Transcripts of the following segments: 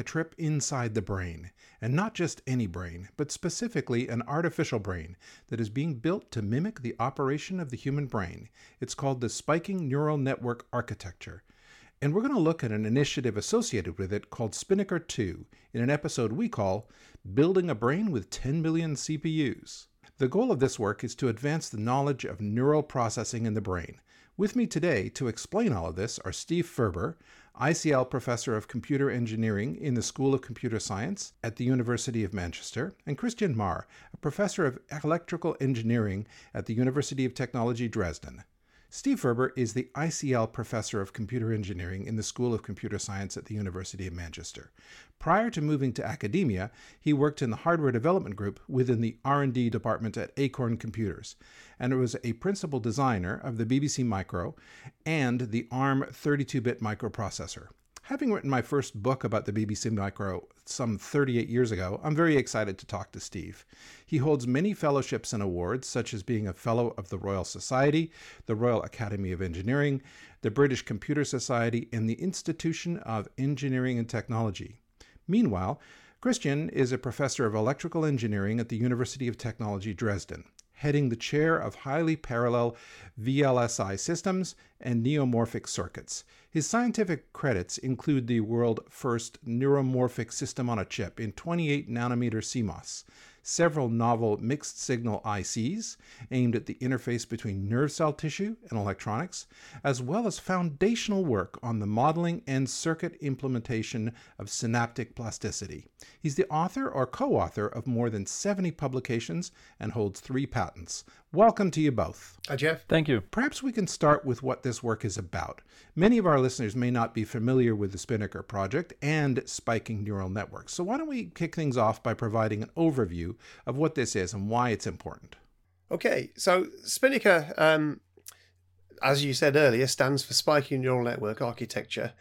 a trip inside the brain. And not just any brain, but specifically an artificial brain that is being built to mimic the operation of the human brain. It's called the Spiking Neural Network Architecture. And we're going to look at an initiative associated with it called Spinnaker 2 in an episode we call Building a Brain with 10 Million CPUs. The goal of this work is to advance the knowledge of neural processing in the brain. With me today to explain all of this are Steve Furber, ICL Professor of Computer Engineering in the School of Computer Science at the University of Manchester, and Christian Mayr, a Professor of Electrical Engineering at the University of Technology Dresden. Steve Furber is the ICL Professor of Computer Engineering in the School of Computer Science at the University of Manchester. Prior to moving to academia, he worked in the hardware development group within the R&D department at Acorn Computers, and was a principal designer of the BBC Micro and the ARM 32-bit microprocessor. Having written my first book about the BBC Micro some 38 years ago, I'm very excited to talk to Steve. He holds many fellowships and awards, such as being a Fellow of the Royal Society, the Royal Academy of Engineering, the British Computer Society, and the Institution of Engineering and Technology. Meanwhile, Christian is a professor of electrical engineering at the University of Technology Dresden heading the chair of highly parallel VLSI systems and neuromorphic circuits. His scientific credits include the world first neuromorphic system on a chip in 28 nanometer CMOS, several novel mixed signal ICs aimed at the interface between nerve cell tissue and electronics, as well as foundational work on the modeling and circuit implementation of synaptic plasticity. He's the author or co author of more than 70 publications and holds three patents. Welcome to you both. Hi, Geof. Thank you. Perhaps we can start with what this work is about. Many of our listeners may not be familiar with the Spinnaker project and spiking neural networks. So, why don't we kick things off by providing an overview of what this is and why it's important? Okay, so Spinnaker um, as you said earlier, stands for Spiking Neural Network Architecture.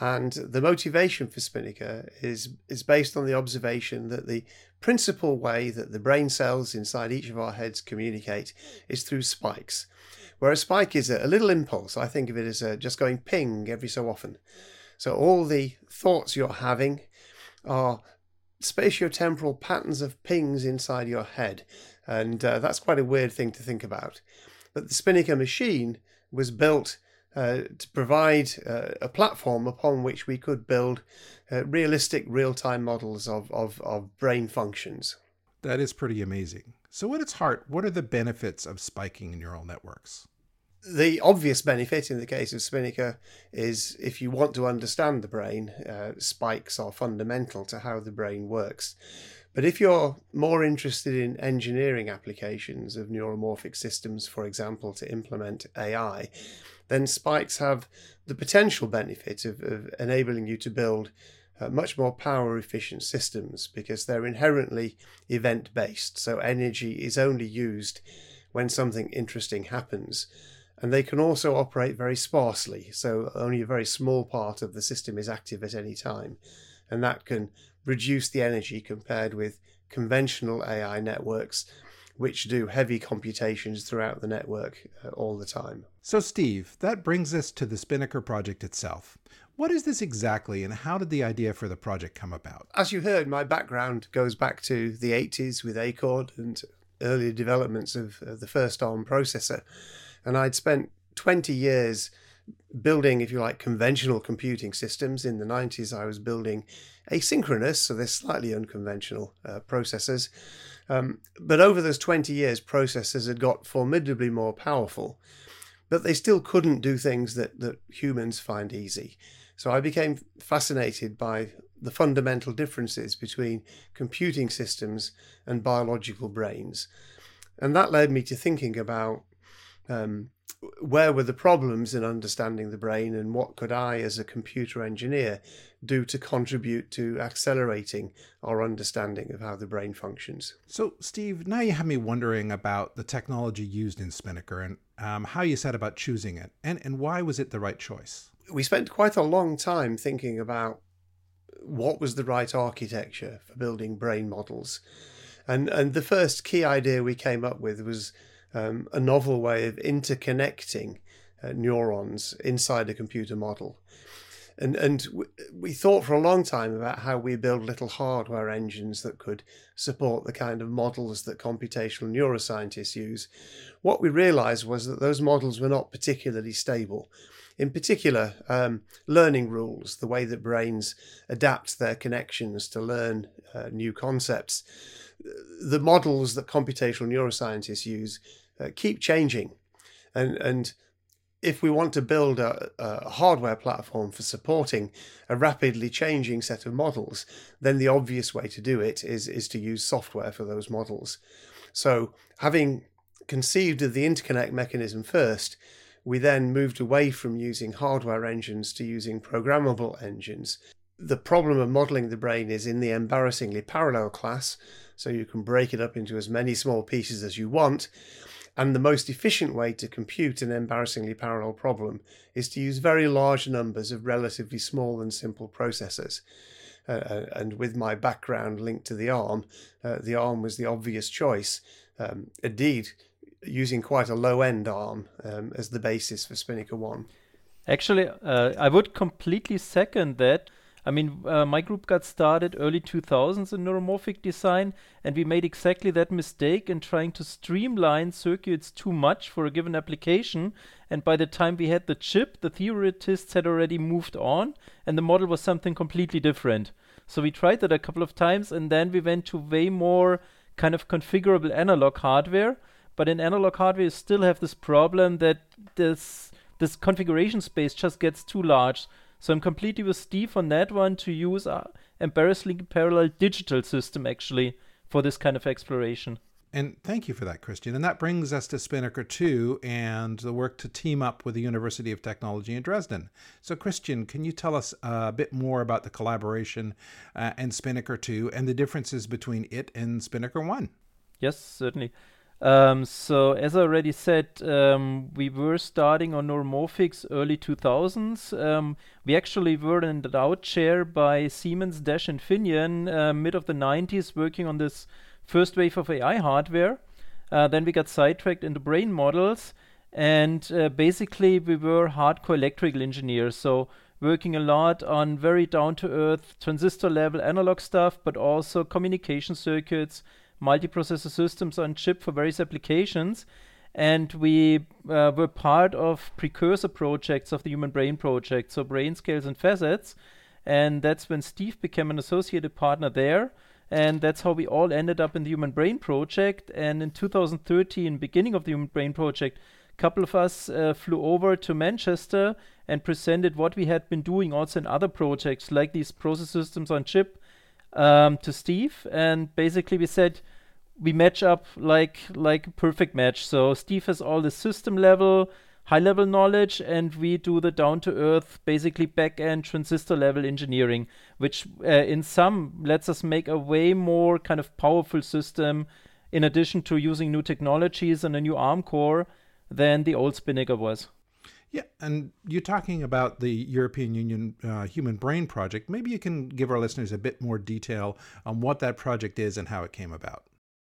And the motivation for Spinnaker is, is based on the observation that the principal way that the brain cells inside each of our heads communicate is through spikes. Where a spike is a, a little impulse, I think of it as a, just going ping every so often. So all the thoughts you're having are spatiotemporal patterns of pings inside your head. And uh, that's quite a weird thing to think about. But the Spinnaker machine was built uh, to provide uh, a platform upon which we could build uh, realistic real-time models of, of, of brain functions. That is pretty amazing. So, at its heart, what are the benefits of spiking neural networks? The obvious benefit in the case of Spinnaker is if you want to understand the brain, uh, spikes are fundamental to how the brain works. But if you're more interested in engineering applications of neuromorphic systems, for example, to implement AI, then spikes have the potential benefit of, of enabling you to build uh, much more power efficient systems because they're inherently event based. So energy is only used when something interesting happens. And they can also operate very sparsely, so only a very small part of the system is active at any time. And that can reduce the energy compared with conventional AI networks, which do heavy computations throughout the network uh, all the time. So, Steve, that brings us to the Spinnaker project itself. What is this exactly, and how did the idea for the project come about? As you heard, my background goes back to the 80s with Acorn and earlier developments of, of the first ARM processor. And I'd spent 20 years building, if you like, conventional computing systems. In the 90s, I was building asynchronous, so they're slightly unconventional uh, processors. Um, but over those 20 years, processors had got formidably more powerful, but they still couldn't do things that, that humans find easy. So I became fascinated by the fundamental differences between computing systems and biological brains. And that led me to thinking about um, where were the problems in understanding the brain and what could I, as a computer engineer, do to contribute to accelerating our understanding of how the brain functions? So, Steve, now you have me wondering about the technology used in Spinnaker and um, how you set about choosing it, and, and why was it the right choice? We spent quite a long time thinking about what was the right architecture for building brain models. And, and the first key idea we came up with was um, a novel way of interconnecting uh, neurons inside a computer model. and and we thought for a long time about how we build little hardware engines that could support the kind of models that computational neuroscientists use. What we realized was that those models were not particularly stable. In particular, um, learning rules, the way that brains adapt their connections to learn uh, new concepts. The models that computational neuroscientists use uh, keep changing. And, and if we want to build a, a, hardware platform for supporting a rapidly changing set of models, then the obvious way to do it is, is to use software for those models. So, having conceived of the interconnect mechanism first, we then moved away from using hardware engines to using programmable engines. The problem of modeling the brain is in the embarrassingly parallel class, so you can break it up into as many small pieces as you want. And the most efficient way to compute an embarrassingly parallel problem is to use very large numbers of relatively small and simple processors. Uh, uh and with my background linked to the ARM, uh, the ARM was the obvious choice. Um, indeed, using quite a low end ARM um, as the basis for Spinnaker 1. Actually, uh, I would completely second that. I mean, uh, my group got started early 2000s in neuromorphic design, and we made exactly that mistake in trying to streamline circuits too much for a given application. And by the time we had the chip, the theorists had already moved on, and the model was something completely different. So we tried that a couple of times, and then we went to way more kind of configurable analog hardware. But in analog hardware, you still have this problem that this this configuration space just gets too large. So I'm completely with Steve on that one to use a embarrassingly parallel digital system actually for this kind of exploration. And thank you for that, Christian. And that brings us to Spinnaker 2 and the work to team up with the University of Technology in Dresden. So, Christian, can you tell us a bit more about the collaboration uh, and Spinnaker 2 and the differences between it and Spinnaker 1? Yes, certainly. Um, so as I already said, um, we were starting on neuromorphics early 2000s. Um, we actually were endowed chair by Siemens, Dash, and Infineon uh, mid of the 90s, working on this first wave of AI hardware. Uh, then we got sidetracked into brain models, and uh, basically we were hardcore electrical engineers. So working a lot on very down-to-earth transistor level analog stuff, but also communication circuits multiprocessor systems on chip for various applications. And we uh, were part of precursor projects of the Human Brain Project, so BrainScales and facets. And that's when Steve became an associated partner there. And that's how we all ended up in the Human Brain Project. And in 2013, beginning of the Human Brain Project, a couple of us uh, flew over to Manchester and presented what we had been doing also in other projects, like these process systems on chip, um, to Steve. And basically, we said, we match up like like a perfect match. So Steve has all the system level, high level knowledge, and we do the down to earth, basically back end transistor level engineering, which uh, in some lets us make a way more kind of powerful system. In addition to using new technologies and a new ARM core than the old Spinnaker was. Yeah, and you're talking about the European Union uh, Human Brain Project. Maybe you can give our listeners a bit more detail on what that project is and how it came about.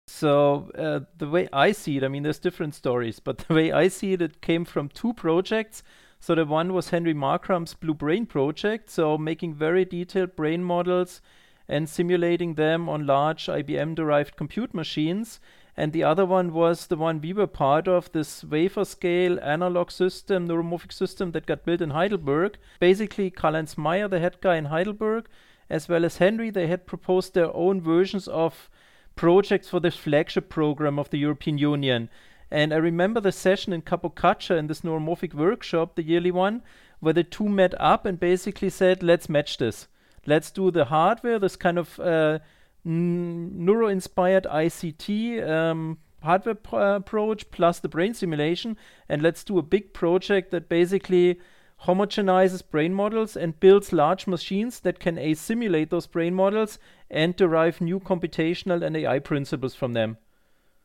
So uh, the way I see it, I mean, there's different stories, but the way I see it, it came from two projects. So the one was Henry Markram's Blue Brain project, so making very detailed brain models and simulating them on large IBM-derived compute machines. And the other one was the one we were part of, this wafer scale analog system, neuromorphic system that got built in Heidelberg. Basically, Karl-Heinz Meier, the head guy in Heidelberg, as well as Henry, they had proposed their own versions of projects for the flagship program of the European Union. And I remember the session in Capocaccia in this neuromorphic workshop, the yearly one, where the two met up and basically said, let's match this. Let's do the hardware, this kind of uh, neuro inspired ICT um, hardware uh, approach plus the brain simulation. And let's do a big project that basically homogenizes brain models and builds large machines that can a simulate those brain models and derive new computational and AI principles from them.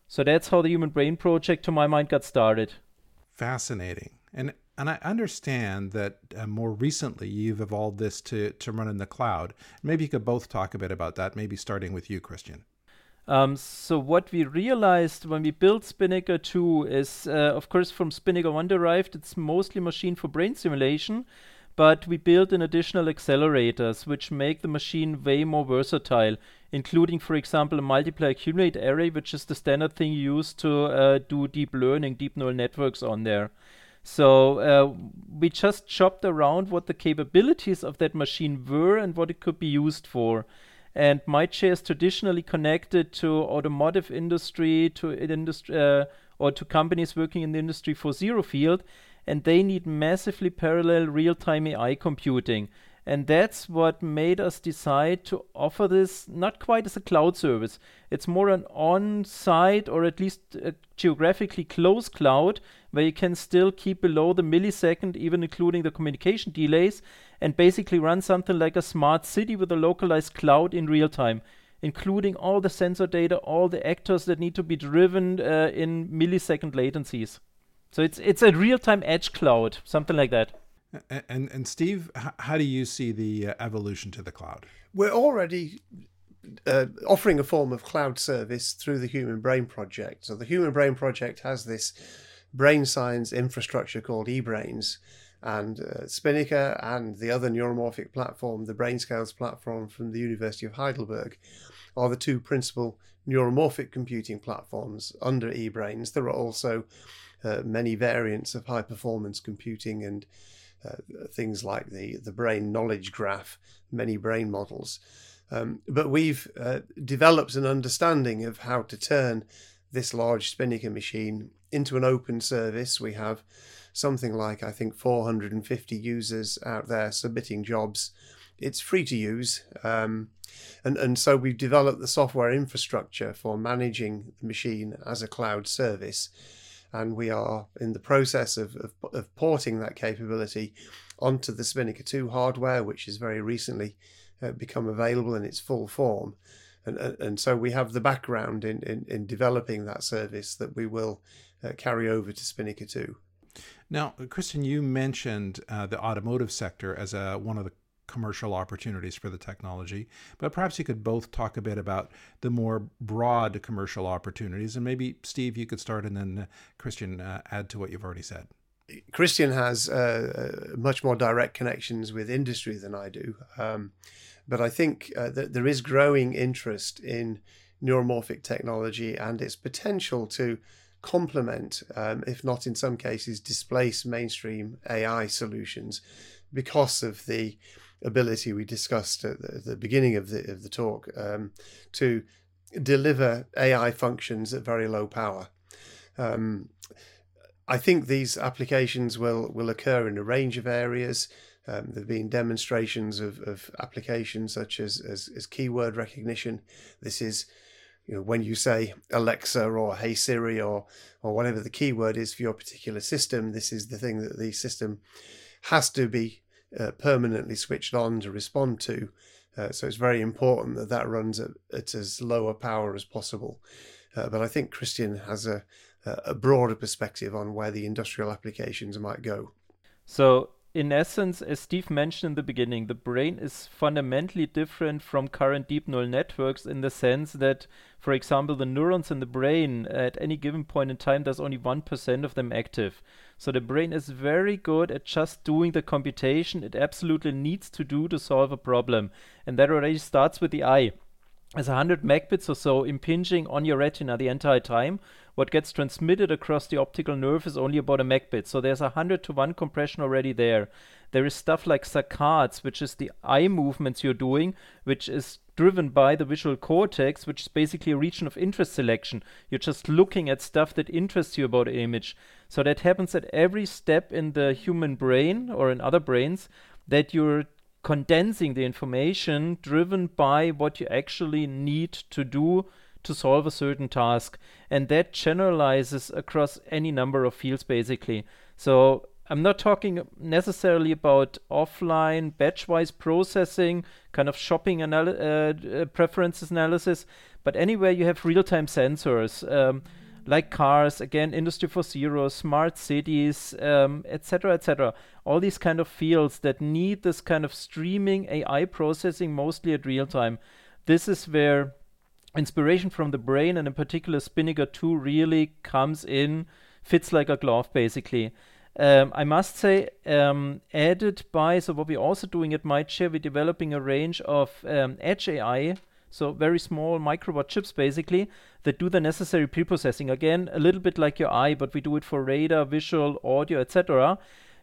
So that's how the Human Brain Project, to my mind, got started. Fascinating. And and I understand that uh, more recently you've evolved this to, to run in the cloud. Maybe you could both talk a bit about that, maybe starting with you, Christian. Um, so what we realized when we built Spinnaker 2 is, uh, of course, from Spinnaker 1 derived, it's mostly machine for brain simulation. but we built in additional accelerators which make the machine way more versatile, including, for example, a multiply accumulate array, which is the standard thing used to uh, do deep learning, deep neural networks on there. So uh, we just chopped around what the capabilities of that machine were and what it could be used for. And MindShare is traditionally connected to automotive industry, to industry, uh, or to companies working in the industry for zero field, and they need massively parallel real-time AI computing. And that's what made us decide to offer this not quite as a cloud service. It's more an on site or at least a geographically close cloud where you can still keep below the millisecond, even including the communication delays, and basically run something like a smart city with a localized cloud in real time, including all the sensor data, all the actors that need to be driven uh, in millisecond latencies. So it's it's a real time edge cloud, something like that. And and Steve, how do you see the uh, evolution to the cloud? We're already uh, offering a form of cloud service through the Human Brain Project. So the Human Brain Project has this brain science infrastructure called eBrains, and uh, SpiNNaker and the other neuromorphic platform, the BrainScales platform from the University of Heidelberg, are the two principal neuromorphic computing platforms under eBrains. There are also uh, many variants of high performance computing and uh, things like the, the brain knowledge graph, many brain models. Um, but we've uh, developed an understanding of how to turn this large spinnaker machine into an open service. We have something like, I think, 450 users out there submitting jobs. It's free to use. Um, and, and so we've developed the software infrastructure for managing the machine as a cloud service and we are in the process of, of, of porting that capability onto the Spinnaker 2 hardware, which has very recently uh, become available in its full form. And, and so we have the background in, in, in developing that service that we will uh, carry over to Spinnaker 2. Now, Christian, you mentioned uh, the automotive sector as a, one of the commercial opportunities for the technology. But perhaps you could both talk a bit about the more broad commercial opportunities. And maybe, Steve, you could start and then uh, Christian uh, add to what you've already said. Christian has uh, uh much more direct connections with industry than I do. Um, but I think uh, that there is growing interest in neuromorphic technology and its potential to complement, um, if not in some cases displace mainstream AI solutions because of the ability we discussed at the, the beginning of the of the talk um, to deliver AI functions at very low power. Um, I think these applications will will occur in a range of areas. Um, there have been demonstrations of, of applications such as, as, as keyword recognition. This is you know when you say Alexa or Hey Siri or or whatever the keyword is for your particular system, this is the thing that the system has to be uh, permanently switched on to respond to. Uh, so it's very important that that runs at, at as low a power as possible. Uh, but I think Christian has a, a broader perspective on where the industrial applications might go. So in essence, as Steve mentioned in the beginning, the brain is fundamentally different from current deep neural networks in the sense that, for example, the neurons in the brain at any given point in time, there's only 1% of them active. So the brain is very good at just doing the computation it absolutely needs to do to solve a problem. And that already starts with the eye. As 100 megabits or so impinging on your retina the entire time, what gets transmitted across the optical nerve is only about a megabit. So there's a 100 to 1 compression already there. There is stuff like saccades, which is the eye movements you're doing, which is driven by the visual cortex, which is basically a region of interest selection. You're just looking at stuff that interests you about an image. So that happens at every step in the human brain or in other brains that you're condensing the information driven by what you actually need to do to solve a certain task. And that generalizes across any number of fields, basically. So I'm not talking necessarily about offline batch-wise processing, kind of shopping anal- uh, uh, preferences analysis, but anywhere you have real-time sensors, um, like cars, again, Industry 4.0, smart cities, etc., um, etc. Et All these kind of fields that need this kind of streaming AI processing mostly at real time. This is where inspiration from the brain and in particular Spinnaker 2 really comes in, fits like a glove basically. Um, I must say, um, added by, so what we're also doing at MindShare, we're developing a range of um, edge AI, so very small microbot chips basically, that do the necessary pre-processing. Again, a little bit like your eye, but we do it for radar, visual, audio, etc.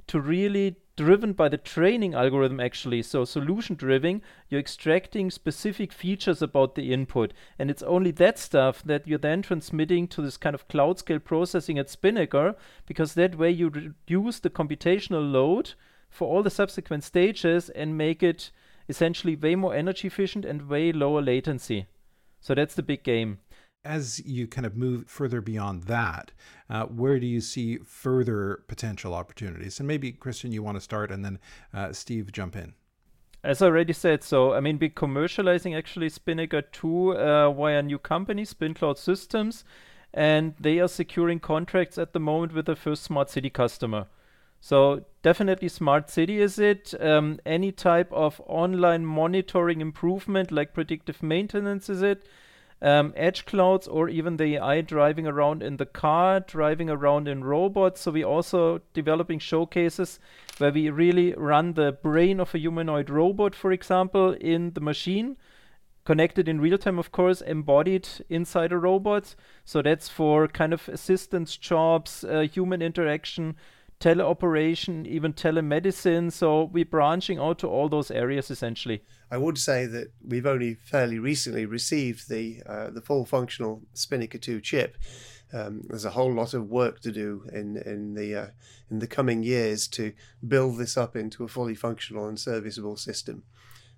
to really driven by the training algorithm actually so solution driven you're extracting specific features about the input and it's only that stuff that you're then transmitting to this kind of cloud scale processing at spinnaker because that way you reduce the computational load for all the subsequent stages and make it essentially way more energy efficient and way lower latency so that's the big game as you kind of move further beyond that, uh, where do you see further potential opportunities? And maybe, Christian, you want to start and then uh, Steve jump in. As I already said, so I mean, we're commercializing actually Spinnaker 2 uh, via a new company, SpiNNcloud Systems, and they are securing contracts at the moment with the first smart city customer. So definitely smart city is it. Um, any type of online monitoring improvement like predictive maintenance is it um, edge clouds or even the AI driving around in the car, driving around in robots. So we also developing showcases where we really run the brain of a humanoid robot, for example, in the machine, connected in real time, of course, embodied inside a robot. So that's for kind of assistance jobs, uh, human interaction, teleoperation, even telemedicine. So we're branching out to all those areas essentially. I would say that we've only fairly recently received the uh, the full functional Spinnaker 2 chip. Um, there's a whole lot of work to do in in the uh, in the coming years to build this up into a fully functional and serviceable system.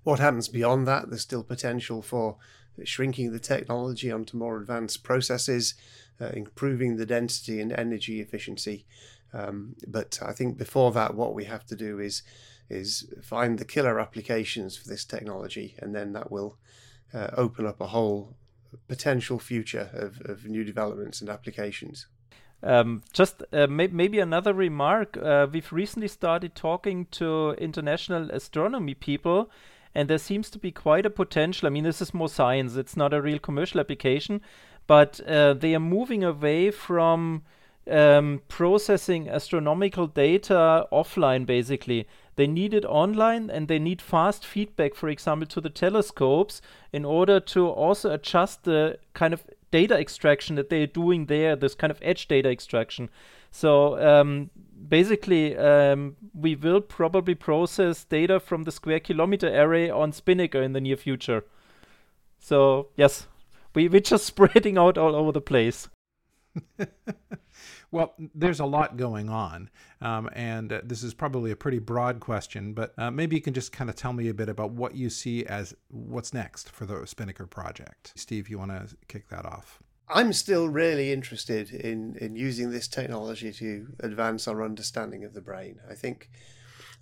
What happens beyond that? There's still potential for shrinking the technology onto more advanced processes, uh, improving the density and energy efficiency. Um, but I think before that, what we have to do is is find the killer applications for this technology, and then that will uh, open up a whole potential future of, of new developments and applications. Um, just uh, may- maybe another remark. Uh, we've recently started talking to international astronomy people, and there seems to be quite a potential. I mean, this is more science, it's not a real commercial application, but uh, they are moving away from um, processing astronomical data offline, basically. They need it online and they need fast feedback, for example, to the telescopes in order to also adjust the kind of data extraction that they're doing there, this kind of edge data extraction. So um, basically, um, we will probably process data from the square kilometer array on Spinnaker in the near future. So, yes, we, we're just spreading out all over the place. Well, there's a lot going on, um, and uh, this is probably a pretty broad question, but uh, maybe you can just kind of tell me a bit about what you see as what's next for the Spinnaker project. Steve, you want to kick that off? I'm still really interested in, in using this technology to advance our understanding of the brain. I think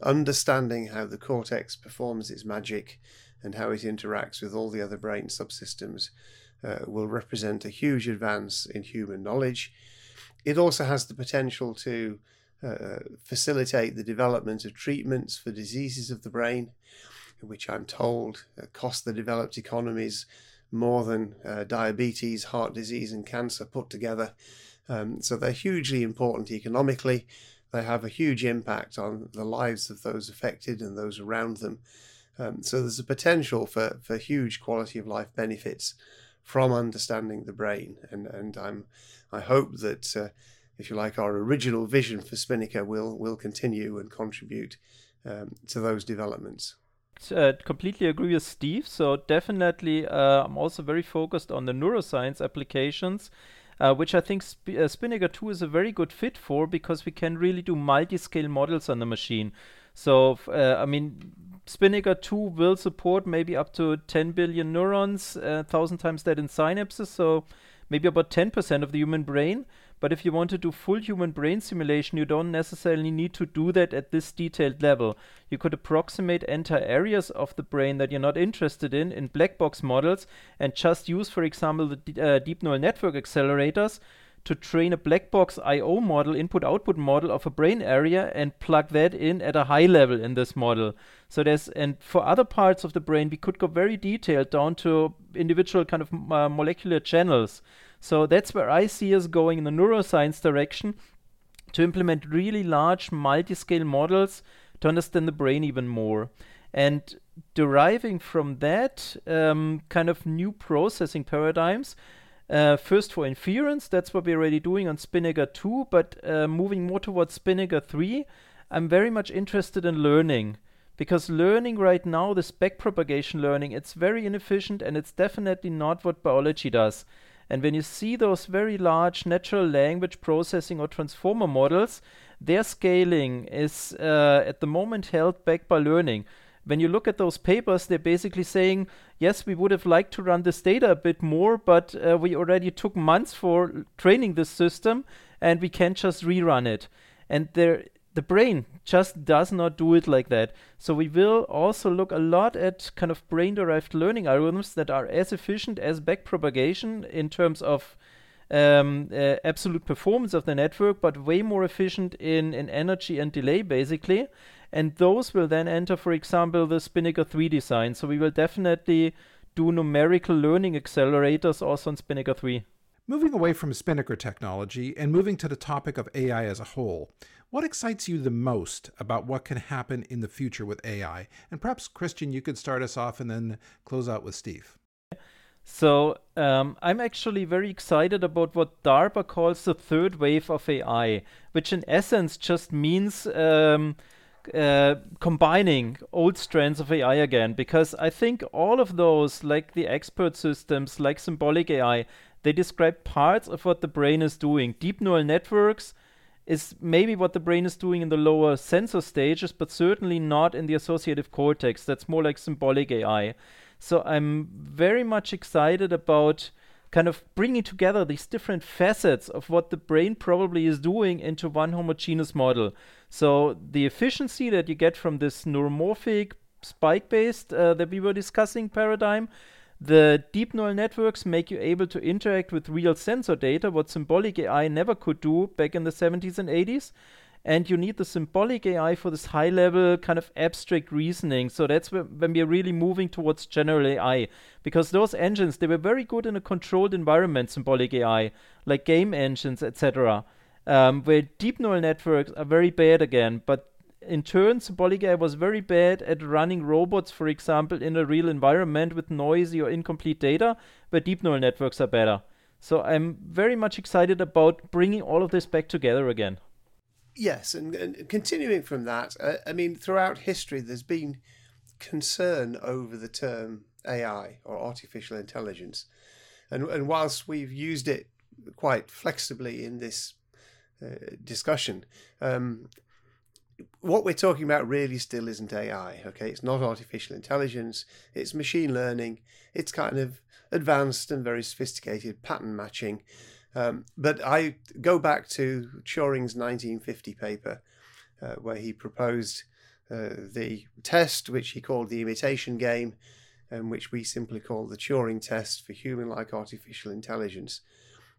understanding how the cortex performs its magic and how it interacts with all the other brain subsystems uh, will represent a huge advance in human knowledge it also has the potential to uh, facilitate the development of treatments for diseases of the brain, which I'm told uh, cost the developed economies more than uh, diabetes, heart disease, and cancer put together. Um, so they're hugely important economically. They have a huge impact on the lives of those affected and those around them. Um, so there's a potential for, for huge quality of life benefits from understanding the brain. And, and I'm I hope that, uh, if you like, our original vision for Spinnaker will will continue and contribute um, to those developments. Uh, completely agree with Steve. So definitely, uh, I'm also very focused on the neuroscience applications. Uh, which I think Sp- uh, Spinnaker 2 is a very good fit for because we can really do multi-scale models on the machine. So, uh, I mean, Spinnaker 2 will support maybe up to 10 billion neurons, 1,000 uh, times that in synapses. So maybe about 10% of the human brain. But if you want to do full human brain simulation, you don't necessarily need to do that at this detailed level. You could approximate entire areas of the brain that you're not interested in in black box models and just use, for example, the uh, deep neural network accelerators to train a black box I/O model, input/output model of a brain area, and plug that in at a high level in this model. So there's and for other parts of the brain, we could go very detailed down to individual kind of uh, molecular channels. So that's where I see us going in the neuroscience direction. to implement really large multi-scale models to understand the brain even more. And deriving from that um, kind of new processing paradigms, uh, first for inference, that's what we're already doing on Spinnaker 2, but uh, moving more towards Spinnaker 3, I'm very much interested in learning. Because learning right now, this backpropagation learning, it's very inefficient and it's definitely not what biology does. And when you see those very large natural language processing or transformer models, their scaling is uh, at the moment held back by learning. When you look at those papers, they're basically saying, yes, we would have liked to run this data a bit more, but uh, we already took months for training this system and we can't just rerun it. And there the brain just does not do it like that. So we will also look a lot at kind of brain derived learning algorithms that are as efficient as backpropagation in terms of um, uh, absolute performance of the network, but way more efficient in, in energy and delay, basically. And those will then enter, for example, the Spinnaker 3 design. So we will definitely do numerical learning accelerators also on Spinnaker 3. Moving away from Spinnaker technology and moving to the topic of AI as a whole, what excites you the most about what can happen in the future with AI? And perhaps, Christian, you could start us off and then close out with Steve. So, um, I'm actually very excited about what DARPA calls the third wave of AI, which in essence just means um, uh, combining old strands of AI again. Because I think all of those, like the expert systems, like symbolic AI, they describe parts of what the brain is doing. Deep neural networks is maybe what the brain is doing in the lower sensor stages, but certainly not in the associative cortex. That's more like symbolic AI. So I'm very much excited about kind of bringing together these different facets of what the brain probably is doing into one homogeneous model. So the efficiency that you get from this neuromorphic spike based uh, that we were discussing paradigm the deep neural networks make you able to interact with real sensor data, what symbolic AI never could do back in the 70s and 80s. And you need the symbolic AI for this high level kind of abstract reasoning. So that's when we're really moving towards general AI. Because those engines, they were very good in a controlled environment, symbolic AI, like game engines, etc. Um, where deep neural networks are very bad again. But in turn, Symbolic AI was very bad at running robots, for example, in a real environment with noisy or incomplete data, where deep neural networks are better. So I'm very much excited about bringing all of this back together again. Yes, and, and continuing from that, uh, I mean, throughout history, there's been concern over the term AI or artificial intelligence. And, and whilst we've used it quite flexibly in this uh, discussion, um, what we're talking about really still isn't AI, okay? It's not artificial intelligence, it's machine learning, it's kind of advanced and very sophisticated pattern matching. Um, but I go back to Turing's 1950 paper, uh, where he proposed uh, the test, which he called the imitation game, and which we simply call the Turing test for human like artificial intelligence.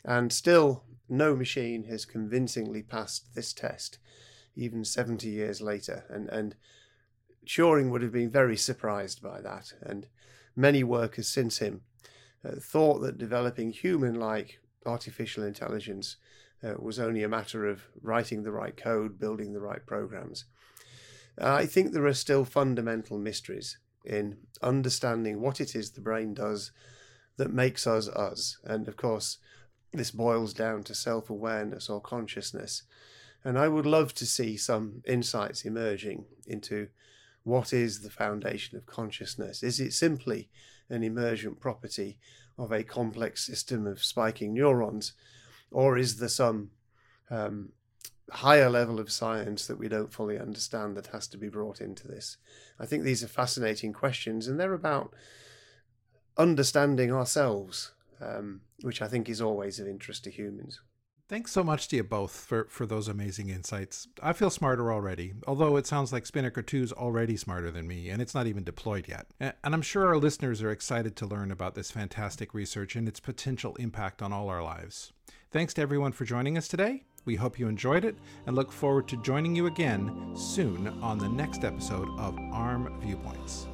And still, no machine has convincingly passed this test even 70 years later. And, and Turing would have been very surprised by that. And many workers since him uh, thought that developing human like artificial intelligence uh, was only a matter of writing the right code, building the right programs. Uh, I think there are still fundamental mysteries in understanding what it is the brain does that makes us us. And of course, this boils down to self awareness or consciousness. And I would love to see some insights emerging into what is the foundation of consciousness. Is it simply an emergent property of a complex system of spiking neurons, or is there some um, higher level of science that we don't fully understand that has to be brought into this? I think these are fascinating questions, and they're about understanding ourselves, um, which I think is always of interest to humans. Thanks so much to you both for, for those amazing insights. I feel smarter already, although it sounds like Spinnaker 2 is already smarter than me, and it's not even deployed yet. And I'm sure our listeners are excited to learn about this fantastic research and its potential impact on all our lives. Thanks to everyone for joining us today. We hope you enjoyed it and look forward to joining you again soon on the next episode of ARM Viewpoints.